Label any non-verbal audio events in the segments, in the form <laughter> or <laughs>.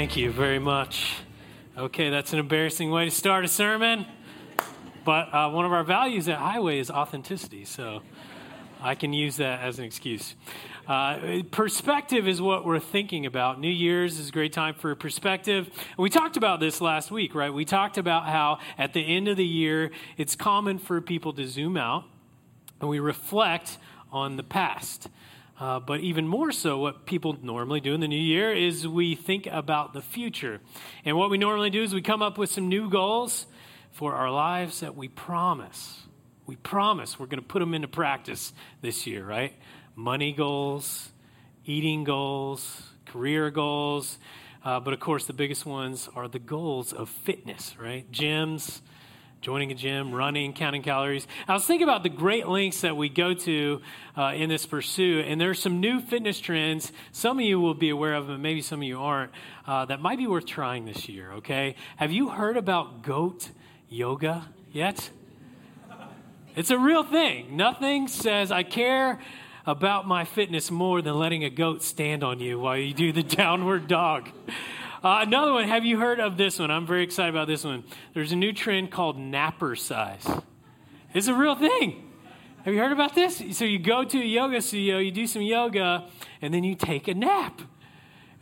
Thank you very much. Okay, that's an embarrassing way to start a sermon. But uh, one of our values at Highway is authenticity, so I can use that as an excuse. Uh, perspective is what we're thinking about. New Year's is a great time for perspective. And we talked about this last week, right? We talked about how at the end of the year, it's common for people to zoom out and we reflect on the past. Uh, but even more so, what people normally do in the new year is we think about the future. And what we normally do is we come up with some new goals for our lives that we promise. We promise we're going to put them into practice this year, right? Money goals, eating goals, career goals. Uh, but of course, the biggest ones are the goals of fitness, right? Gyms, joining a gym, running, counting calories. I was thinking about the great lengths that we go to uh, in this pursuit, and there's some new fitness trends. Some of you will be aware of them, maybe some of you aren't, uh, that might be worth trying this year, okay? Have you heard about goat yoga yet? It's a real thing. Nothing says, I care about my fitness more than letting a goat stand on you while you do the <laughs> downward dog. Uh, another one, have you heard of this one? I'm very excited about this one. There's a new trend called Napercise. It's a real thing. Have you heard about this? So you go to a yoga studio, you do some yoga, and then you take a nap.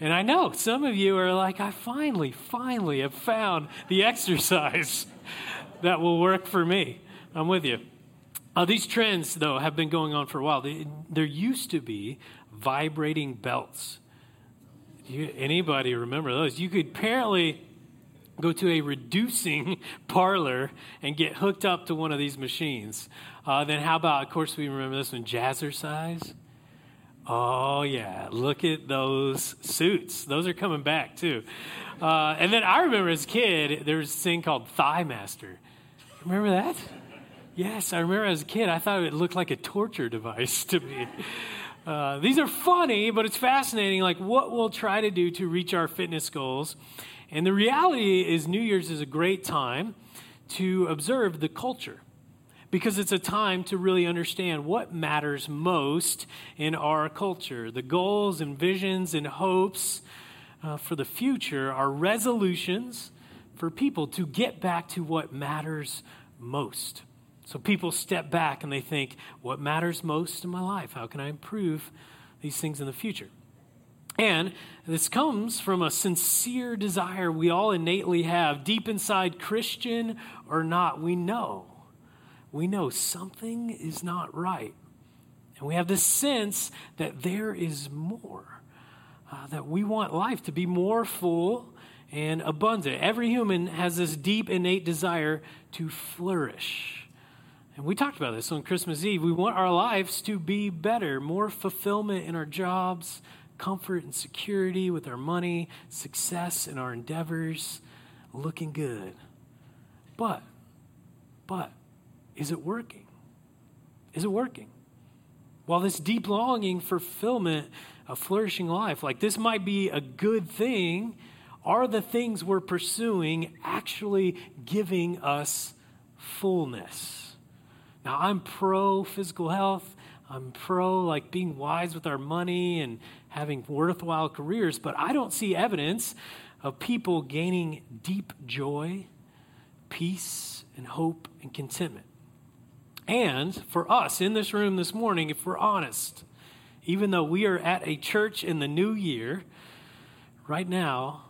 And I know some of you are like, I finally, finally have found the <laughs> exercise that will work for me. I'm with you. Uh, these trends, though, have been going on for a while. They, there used to be vibrating belts you, anybody remember those? You could apparently go to a reducing <laughs> parlor and get hooked up to one of these machines. Uh, then how about, of course, we remember this one, Jazzercise. Oh, yeah. Look at those suits. Those are coming back, too. Uh, and then I remember as a kid, there was a thing called Thigh Master. Remember that? Yes, I remember as a kid, I thought it looked like a torture device <laughs> to me. Uh, these are funny, but it's fascinating, like what we'll try to do to reach our fitness goals. And the reality is, New Year's is a great time to observe the culture because it's a time to really understand what matters most in our culture. The goals and visions and hopes uh, for the future are resolutions for people to get back to what matters most. So people step back and they think, what matters most in my life? How can I improve these things in the future? And this comes from a sincere desire we all innately have, deep inside, Christian or not. We know. We know something is not right. And we have this sense that there is more, uh, that we want life to be more full and abundant. Every human has this deep, innate desire to flourish and we talked about this on Christmas Eve. We want our lives to be better, more fulfillment in our jobs, comfort and security with our money, success in our endeavors, looking good. But, but, is it working? Is it working? While this deep longing for fulfillment, a flourishing life, like this might be a good thing, are the things we're pursuing actually giving us fullness? Now, I'm pro physical health. I'm pro like being wise with our money and having worthwhile careers, but I don't see evidence of people gaining deep joy, peace, and hope and contentment. And for us in this room this morning, if we're honest, even though we are at a church in the new year, right now,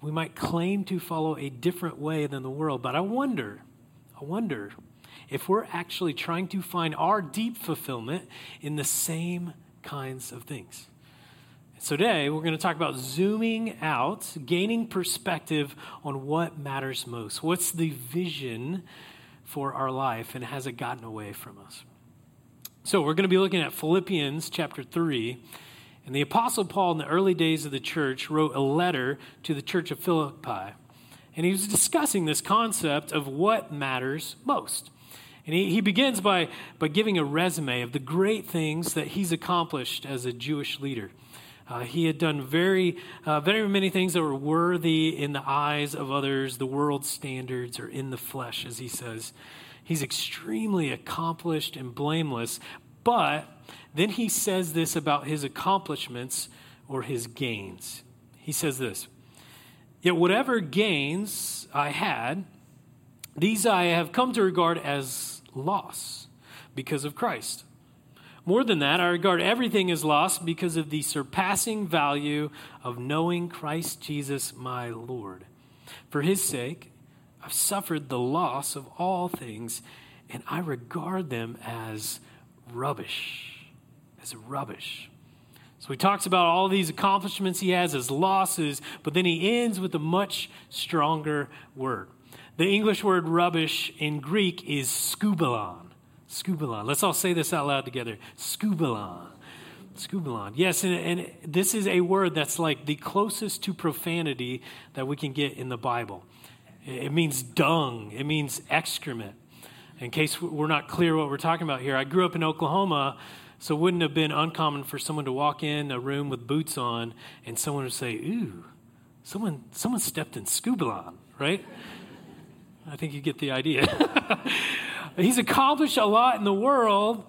we might claim to follow a different way than the world. But I wonder, I wonder if we're actually trying to find our deep fulfillment in the same kinds of things. So today, we're going to talk about zooming out, gaining perspective on what matters most. What's the vision for our life, and has it gotten away from us? So, we're going to be looking at Philippians chapter 3. And the Apostle Paul, in the early days of the church, wrote a letter to the church of Philippi. And he was discussing this concept of what matters most. And he, he begins by, by giving a resume of the great things that he's accomplished as a Jewish leader. Uh, he had done very, uh, very many things that were worthy in the eyes of others, the world's standards, or in the flesh, as he says. He's extremely accomplished and blameless. But then he says this about his accomplishments or his gains. He says this Yet whatever gains I had, these I have come to regard as loss because of Christ. More than that, I regard everything as loss because of the surpassing value of knowing Christ Jesus my Lord. For his sake, I've suffered the loss of all things, and I regard them as rubbish. As rubbish. So he talks about all these accomplishments he has as losses, but then he ends with a much stronger word. The English word rubbish in Greek is skubalon. Skubalon. Let's all say this out loud together. Skubalon. Skubalon. Yes, and, and this is a word that's like the closest to profanity that we can get in the Bible. It means dung, it means excrement. In case we're not clear what we're talking about here, I grew up in Oklahoma, so it wouldn't have been uncommon for someone to walk in a room with boots on and someone would say, Ooh, someone, someone stepped in Skubalon, right? I think you get the idea. <laughs> He's accomplished a lot in the world.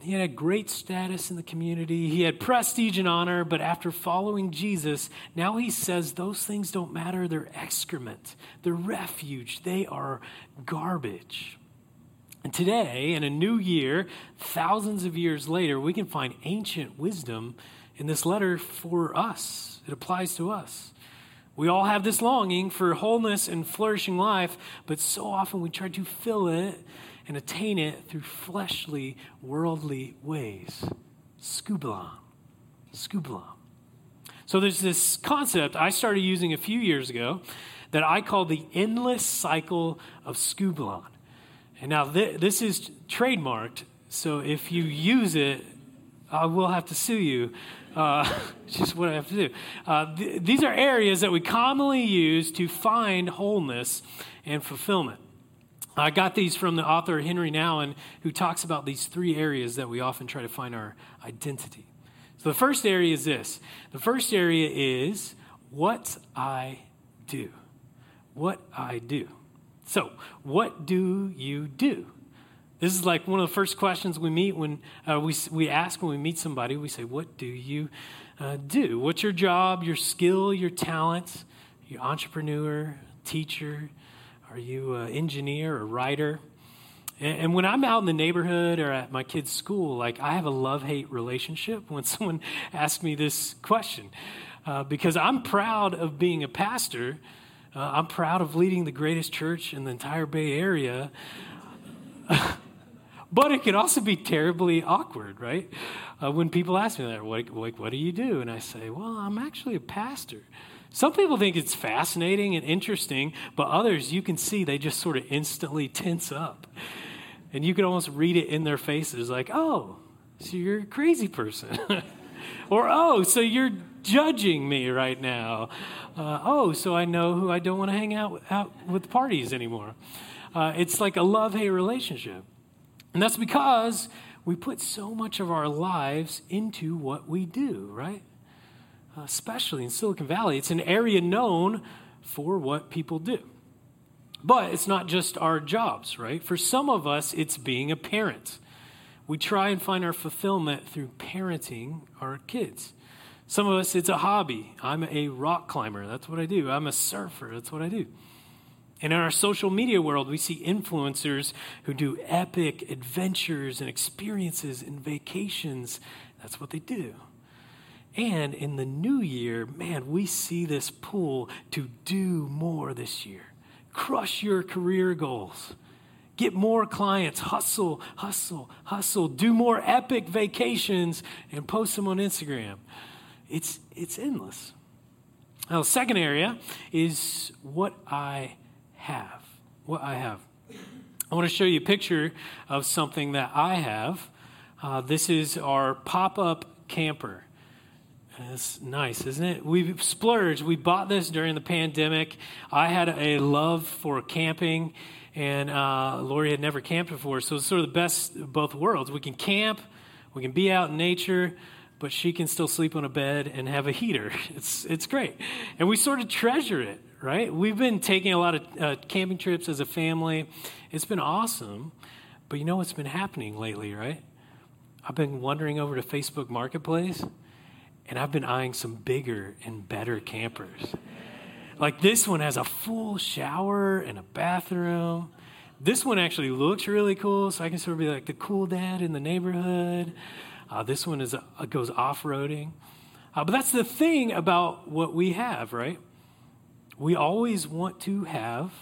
He had a great status in the community. He had prestige and honor, but after following Jesus, now he says those things don't matter. They're excrement, they're refuge, they are garbage. And today, in a new year, thousands of years later, we can find ancient wisdom in this letter for us. It applies to us. We all have this longing for wholeness and flourishing life, but so often we try to fill it and attain it through fleshly, worldly ways. Skubalon. Skubalon. So there's this concept I started using a few years ago that I call the endless cycle of skubalon. And now th- this is trademarked, so if you use it, I will have to sue you. Uh, <laughs> just what I have to do. Uh, th- these are areas that we commonly use to find wholeness and fulfillment. I got these from the author Henri Nouwen, who talks about these three areas that we often try to find our identity. So the first area is this the first area is what I do. What I do. So, what do you do? This is like one of the first questions we meet when uh, we, we ask when we meet somebody. We say, What do you uh, do? What's your job, your skill, your talent? Your entrepreneur, teacher, are you an engineer or writer? And, and when I'm out in the neighborhood or at my kid's school, like I have a love hate relationship <laughs> when someone asks me this question. Uh, because I'm proud of being a pastor. Uh, I'm proud of leading the greatest church in the entire Bay Area. <laughs> but it can also be terribly awkward, right? Uh, when people ask me that, like, like, what do you do? And I say, well, I'm actually a pastor. Some people think it's fascinating and interesting, but others you can see they just sort of instantly tense up. And you can almost read it in their faces like, oh, so you're a crazy person. <laughs> or, oh, so you're judging me right now. Uh, oh, so I know who I don't want to hang out with, out with parties anymore. Uh, it's like a love hate relationship. And that's because we put so much of our lives into what we do, right? Uh, especially in Silicon Valley. It's an area known for what people do. But it's not just our jobs, right? For some of us, it's being a parent. We try and find our fulfillment through parenting our kids. Some of us, it's a hobby. I'm a rock climber. That's what I do. I'm a surfer. That's what I do. And in our social media world, we see influencers who do epic adventures and experiences and vacations. That's what they do. And in the new year, man, we see this pull to do more this year. Crush your career goals. Get more clients, hustle, hustle, hustle. Do more epic vacations and post them on Instagram. It's, it's endless. Now, the second area is what I have. What I have. I want to show you a picture of something that I have. Uh, this is our pop up camper. It's nice, isn't it? We've splurged. We bought this during the pandemic. I had a love for camping, and uh, Lori had never camped before. So it's sort of the best of both worlds. We can camp, we can be out in nature, but she can still sleep on a bed and have a heater. <laughs> It's, it's great. And we sort of treasure it, right? We've been taking a lot of uh, camping trips as a family. It's been awesome. But you know what's been happening lately, right? I've been wandering over to Facebook Marketplace and I've been eyeing some bigger and better campers. Like this one has a full shower and a bathroom. This one actually looks really cool, so I can sort of be like the cool dad in the neighborhood. Uh, this one is uh, goes off roading. Uh, but that's the thing about what we have, right? We always want to have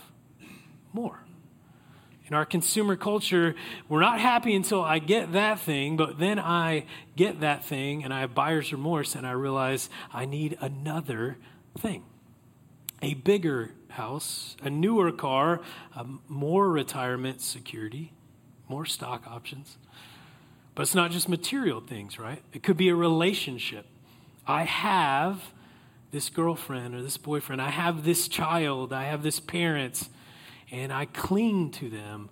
more. In our consumer culture, we're not happy until I get that thing, but then I get that thing and I have buyer's remorse and I realize I need another thing a bigger house, a newer car, more retirement security, more stock options. But it's not just material things, right? It could be a relationship. I have this girlfriend or this boyfriend, I have this child, I have this parent, and I cling to them,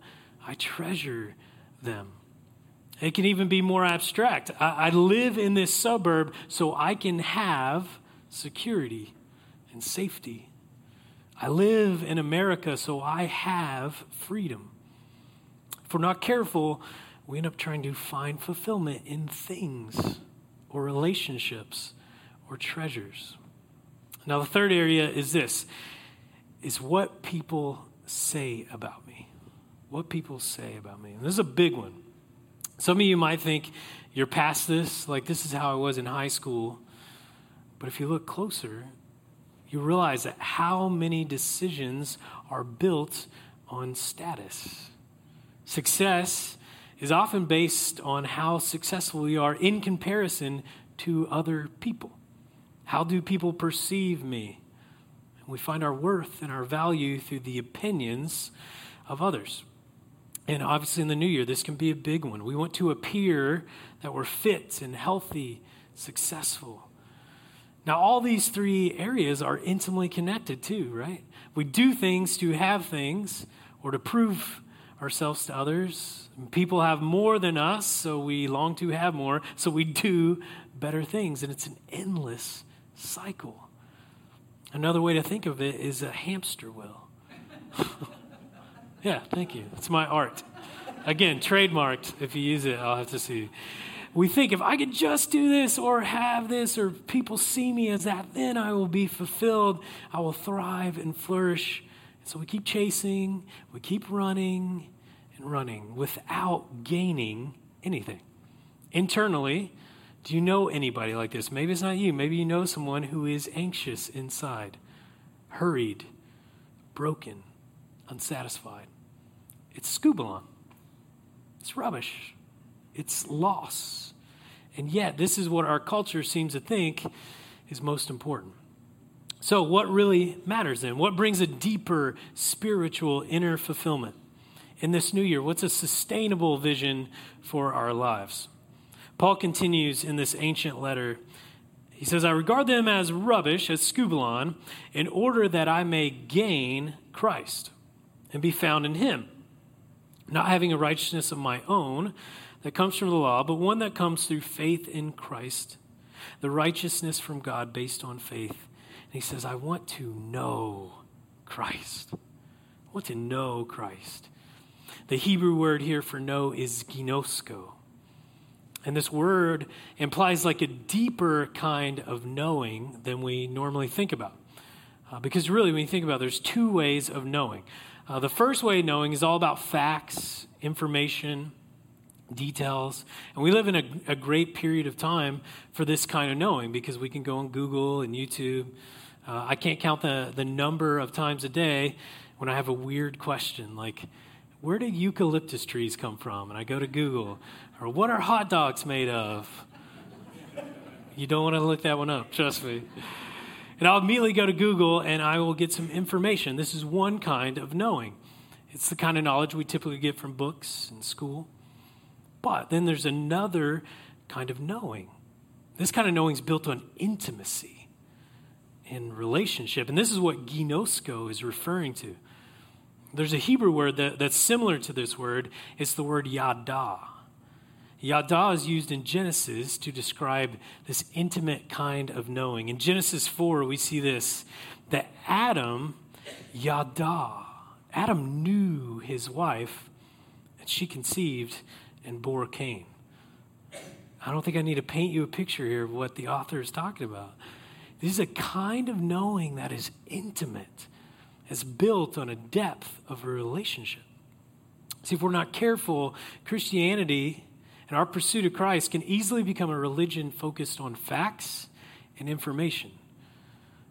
I treasure them. It can even be more abstract. I, I live in this suburb so I can have security and safety. I live in America, so I have freedom. If we're not careful, we end up trying to find fulfillment in things or relationships or treasures. Now, the third area is this is what people say about me. What people say about me. And this is a big one. Some of you might think you're past this, like this is how I was in high school. But if you look closer, you realize that how many decisions are built on status. Success is often based on how successful we are in comparison to other people. How do people perceive me? we find our worth and our value through the opinions of others. And obviously, in the new year, this can be a big one. We want to appear that we're fit and healthy, successful. Now, all these three areas are intimately connected too, right? We do things to have things or to prove ourselves to others. People have more than us, so we long to have more, so we do better things. And it's an endless cycle. Another way to think of it is a hamster wheel. <laughs> yeah, thank you. It's my art. Again, trademarked. If you use it, I'll have to see we think if I could just do this or have this or people see me as that, then I will be fulfilled. I will thrive and flourish. So we keep chasing, we keep running and running without gaining anything. Internally, do you know anybody like this? Maybe it's not you. Maybe you know someone who is anxious inside, hurried, broken, unsatisfied. It's skubalon. It's rubbish it's loss. And yet, this is what our culture seems to think is most important. So, what really matters then? What brings a deeper spiritual inner fulfillment in this new year? What's a sustainable vision for our lives? Paul continues in this ancient letter. He says, I regard them as rubbish, as skubalon, in order that I may gain Christ and be found in him, not having a righteousness of my own that comes from the law, but one that comes through faith in Christ, the righteousness from God based on faith. And he says, I want to know Christ. I want to know Christ. The Hebrew word here for know is ginosko. And this word implies like a deeper kind of knowing than we normally think about. Uh, because really, when you think about it, there's two ways of knowing. Uh, the first way of knowing is all about facts, information, details. And we live in a, a, great period of time for this kind of knowing because we can go on Google and YouTube. Uh, I can't count the, the number of times a day when I have a weird question like, where did eucalyptus trees come from? And I go to Google. Or what are hot dogs made of? You don't want to look that one up, trust me. And I'll immediately go to Google and I will get some information. This is one kind of knowing. It's the kind of knowledge we typically get from books and school. But then there's another kind of knowing. This kind of knowing is built on intimacy and relationship. And this is what ginosko is referring to. There's a Hebrew word that, that's similar to this word. It's the word yada. Yada is used in Genesis to describe this intimate kind of knowing. In Genesis 4, we see this that Adam, yada, Adam knew his wife, and she conceived and bore Cain. I don't think I need to paint you a picture here of what the author is talking about. This is a kind of knowing that is intimate, is built on a depth of a relationship. See, if we're not careful, Christianity and our pursuit of Christ can easily become a religion focused on facts and information.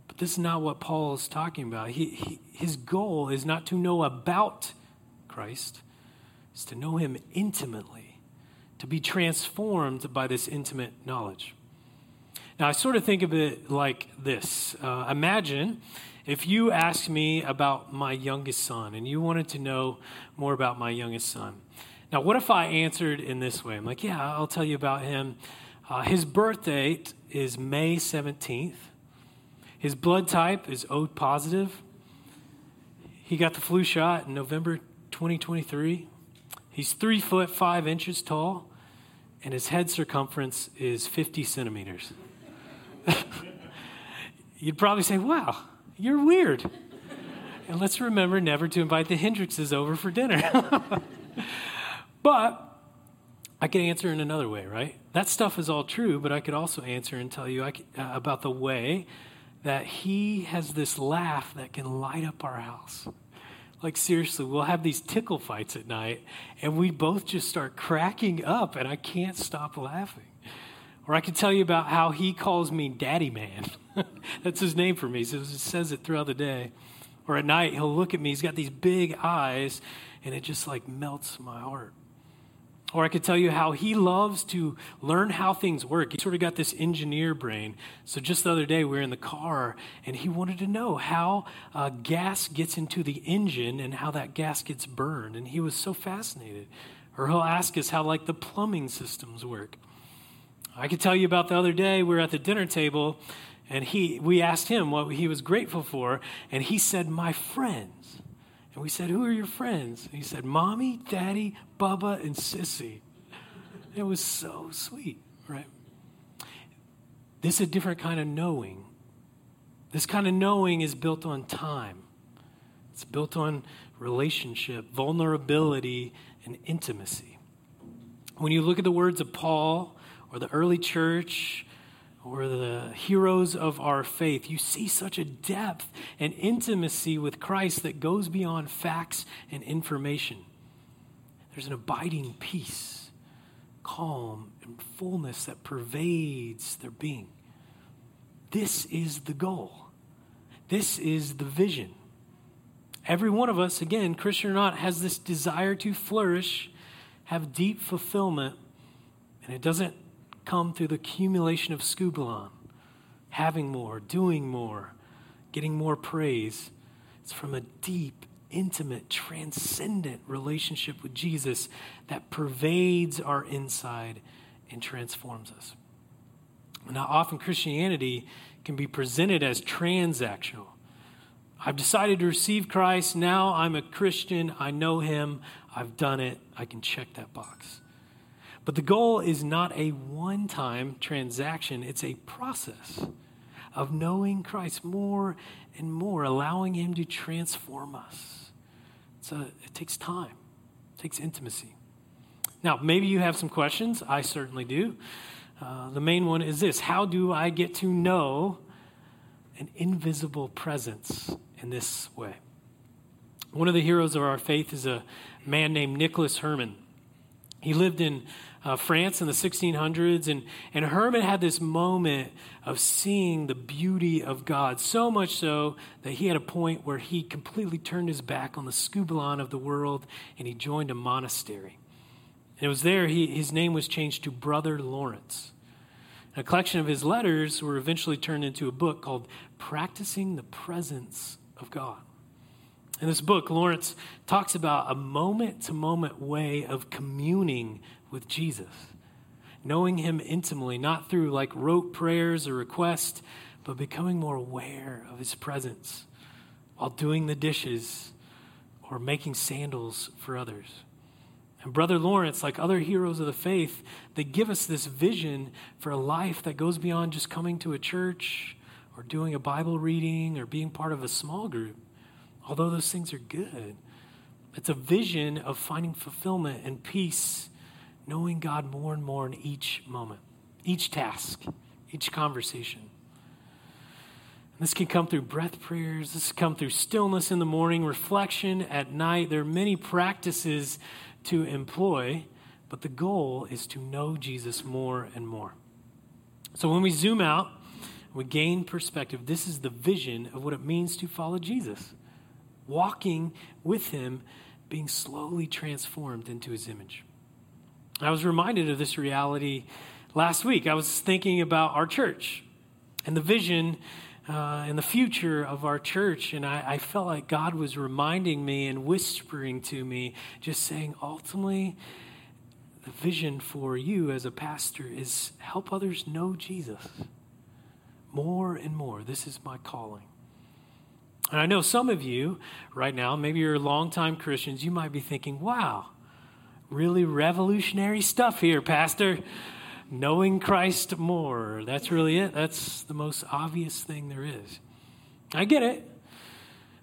But this is not what Paul is talking about. He, he, his goal is not to know about Christ, it's to know him intimately, to be transformed by this intimate knowledge. Now, I sort of think of it like this uh, Imagine if you asked me about my youngest son and you wanted to know more about my youngest son. Now, what if I answered in this way? I'm like, yeah, I'll tell you about him. Uh, his birth date is May 17th. His blood type is O positive. He got the flu shot in November 2023. He's three foot five inches tall, and his head circumference is 50 centimeters. <laughs> You'd probably say, wow, you're weird. And let's remember never to invite the Hendrixes over for dinner. <laughs> but I could answer in another way, right? That stuff is all true, but I could also answer and tell you uh, about the way that he has this laugh that can light up our house. Like, seriously, we'll have these tickle fights at night, and we both just start cracking up, and I can't stop laughing. Or I could tell you about how he calls me Daddy Man. <laughs> That's his name for me. So he says it throughout the day. Or at night, he'll look at me. He's got these big eyes, and it just like melts my heart. Or I could tell you how he loves to learn how things work. He sort of got this engineer brain. So just the other day, we were in the car, and he wanted to know how uh, gas gets into the engine and how that gas gets burned. And he was so fascinated. Or he'll ask us how, like, the plumbing systems work. I could tell you about the other day, we were at the dinner table, and he, we asked him what he was grateful for, and he said, My friends. And we said, Who are your friends? And he said, Mommy, Daddy, Bubba, and Sissy. It was so sweet, right? This is a different kind of knowing. This kind of knowing is built on time, it's built on relationship, vulnerability, and intimacy. When you look at the words of Paul or the early church or the heroes of our faith, you see such a depth and intimacy with Christ that goes beyond facts and information. There's an abiding peace, calm, and fullness that pervades their being. This is the goal. This is the vision. Every one of us, again, Christian or not, has this desire to flourish, have deep fulfillment, and it doesn't come through the accumulation of skubalon, having more, doing more, getting more praise. It's from a deep, intimate, transcendent relationship with Jesus that pervades our inside and transforms us. Now, often Christianity can be presented as transactional. I've decided to receive Christ. Now I'm a Christian. I know him. I've done it. I can check that box. But the goal is not a one time transaction, it's a process of knowing Christ more and more, allowing Him to transform us. A, it takes time, it takes intimacy. Now, maybe you have some questions. I certainly do. Uh, the main one is this How do I get to know an invisible presence in this way? One of the heroes of our faith is a man named Nicholas Herman. He lived in uh, France in the 1600s, and, and Herman had this moment of seeing the beauty of God, so much so that he had a point where he completely turned his back on the skubalon of the world and he joined a monastery. And it was there he, his name was changed to Brother Lawrence. a collection of his letters were eventually turned into a book called Practicing the Presence of God. In this book, Lawrence talks about a moment to moment way of communing with Jesus, knowing him intimately, not through like rote prayers or requests, but becoming more aware of his presence while doing the dishes or making sandals for others. And Brother Lawrence, like other heroes of the faith, they give us this vision for a life that goes beyond just coming to a church or doing a Bible reading or being part of a small group. Although those things are good, it's a vision of finding fulfillment and peace knowing God more and more in each moment, each task, each conversation. And This can come through breath prayers. This can come through stillness in the morning, reflection at night. There are many practices to employ, but the goal is to know Jesus more and more. So when we zoom out, we gain perspective. This is the vision of what it means to follow Jesus, walking with him, being slowly transformed into his image. I was reminded of this reality last week. I was thinking about our church and the vision uh, and the future of our church. And I, I felt like God was reminding me and whispering to me, just saying, ultimately, the vision for you as a pastor is help others know Jesus more and more. This is my calling. And I know some of you right now, maybe you're longtime Christians, you might be thinking, wow, really revolutionary stuff here, Pastor knowing Christ more. That's really it. That's the most obvious thing there is. I get it.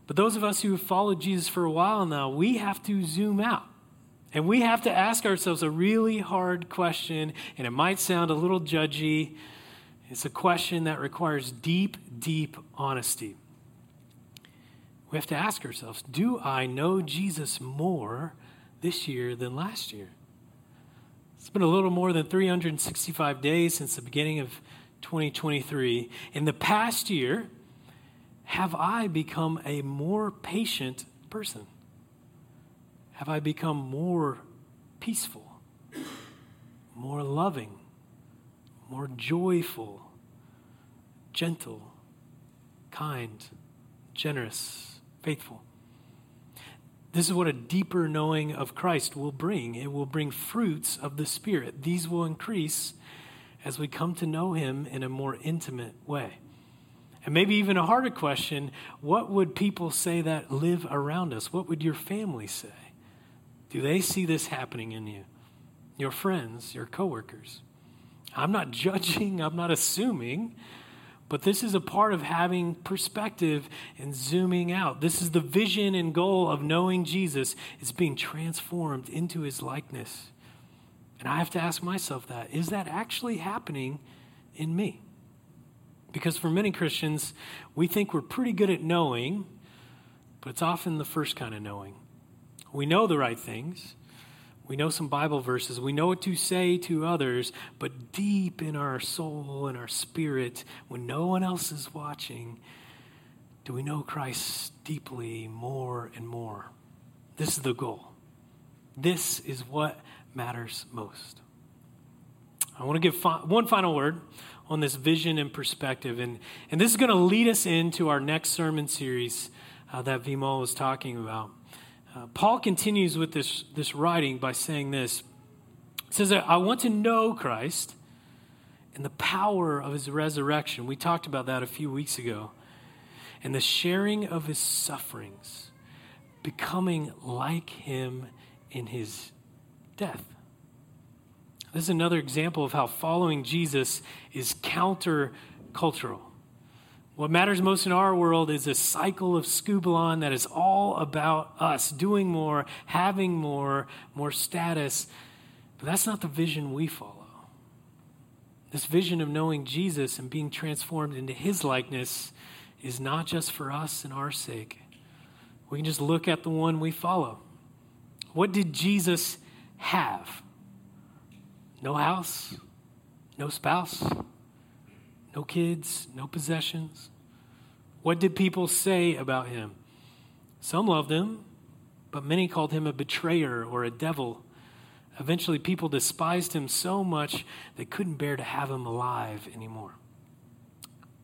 But those of us who have followed Jesus for a while now, we have to zoom out. And we have to ask ourselves a really hard question, and it might sound a little judgy. It's a question that requires deep, deep honesty. We have to ask ourselves Do I know Jesus more this year than last year? It's been a little more than 365 days since the beginning of 2023. In the past year, have I become a more patient person? Have I become more peaceful, more loving, more joyful, gentle, kind, generous, faithful? This is what a deeper knowing of Christ will bring. It will bring fruits of the Spirit. These will increase as we come to know Him in a more intimate way. And maybe even a harder question what would people say that live around us? What would your family say? Do they see this happening in you? Your friends, your coworkers? I'm not <laughs> judging, I'm not assuming. But this is a part of having perspective and zooming out. This is the vision and goal of knowing Jesus is being transformed into his likeness. And I have to ask myself that is that actually happening in me? Because for many Christians, we think we're pretty good at knowing, but it's often the first kind of knowing. We know the right things, we know some Bible verses. We know what to say to others, but deep in our soul and our spirit, when no one else is watching, do we know Christ deeply more and more? This is the goal. This is what matters most. I want to give fi- one final word on this vision and perspective. And, and this is going to lead us into our next sermon series uh, that Vimal was talking about. Uh, Paul continues with this, this writing by saying this. Says, I want to know Christ and the power of his resurrection. We talked about that a few weeks ago. And the sharing of his sufferings, becoming like him in his death. This is another example of how following Jesus is countercultural. What matters most in our world is a cycle of skubalon that is all about us doing more, having more, more status. But that's not the vision we follow. This vision of knowing Jesus and being transformed into his likeness is not just for us and our sake. We can just look at the one we follow. What did Jesus have? No house, no spouse, no kids, no possessions. What did people say about him? Some loved him, but many called him a betrayer or a devil. Eventually, people despised him so much they couldn't bear to have him alive anymore.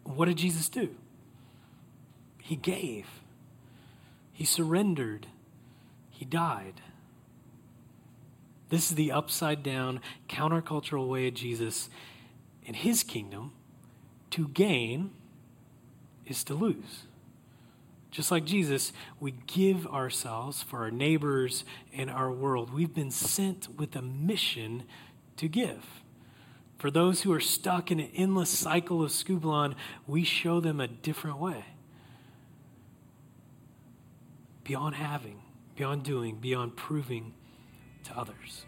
What did Jesus do? He gave, he surrendered, he died. This is the upside down, countercultural way of Jesus in his kingdom to gain is to lose. Just like Jesus, we give ourselves for our neighbors and our world. We've been sent with a mission to give. For those who are stuck in an endless cycle of skubalon, we show them a different way. Beyond having, beyond doing, beyond proving to others.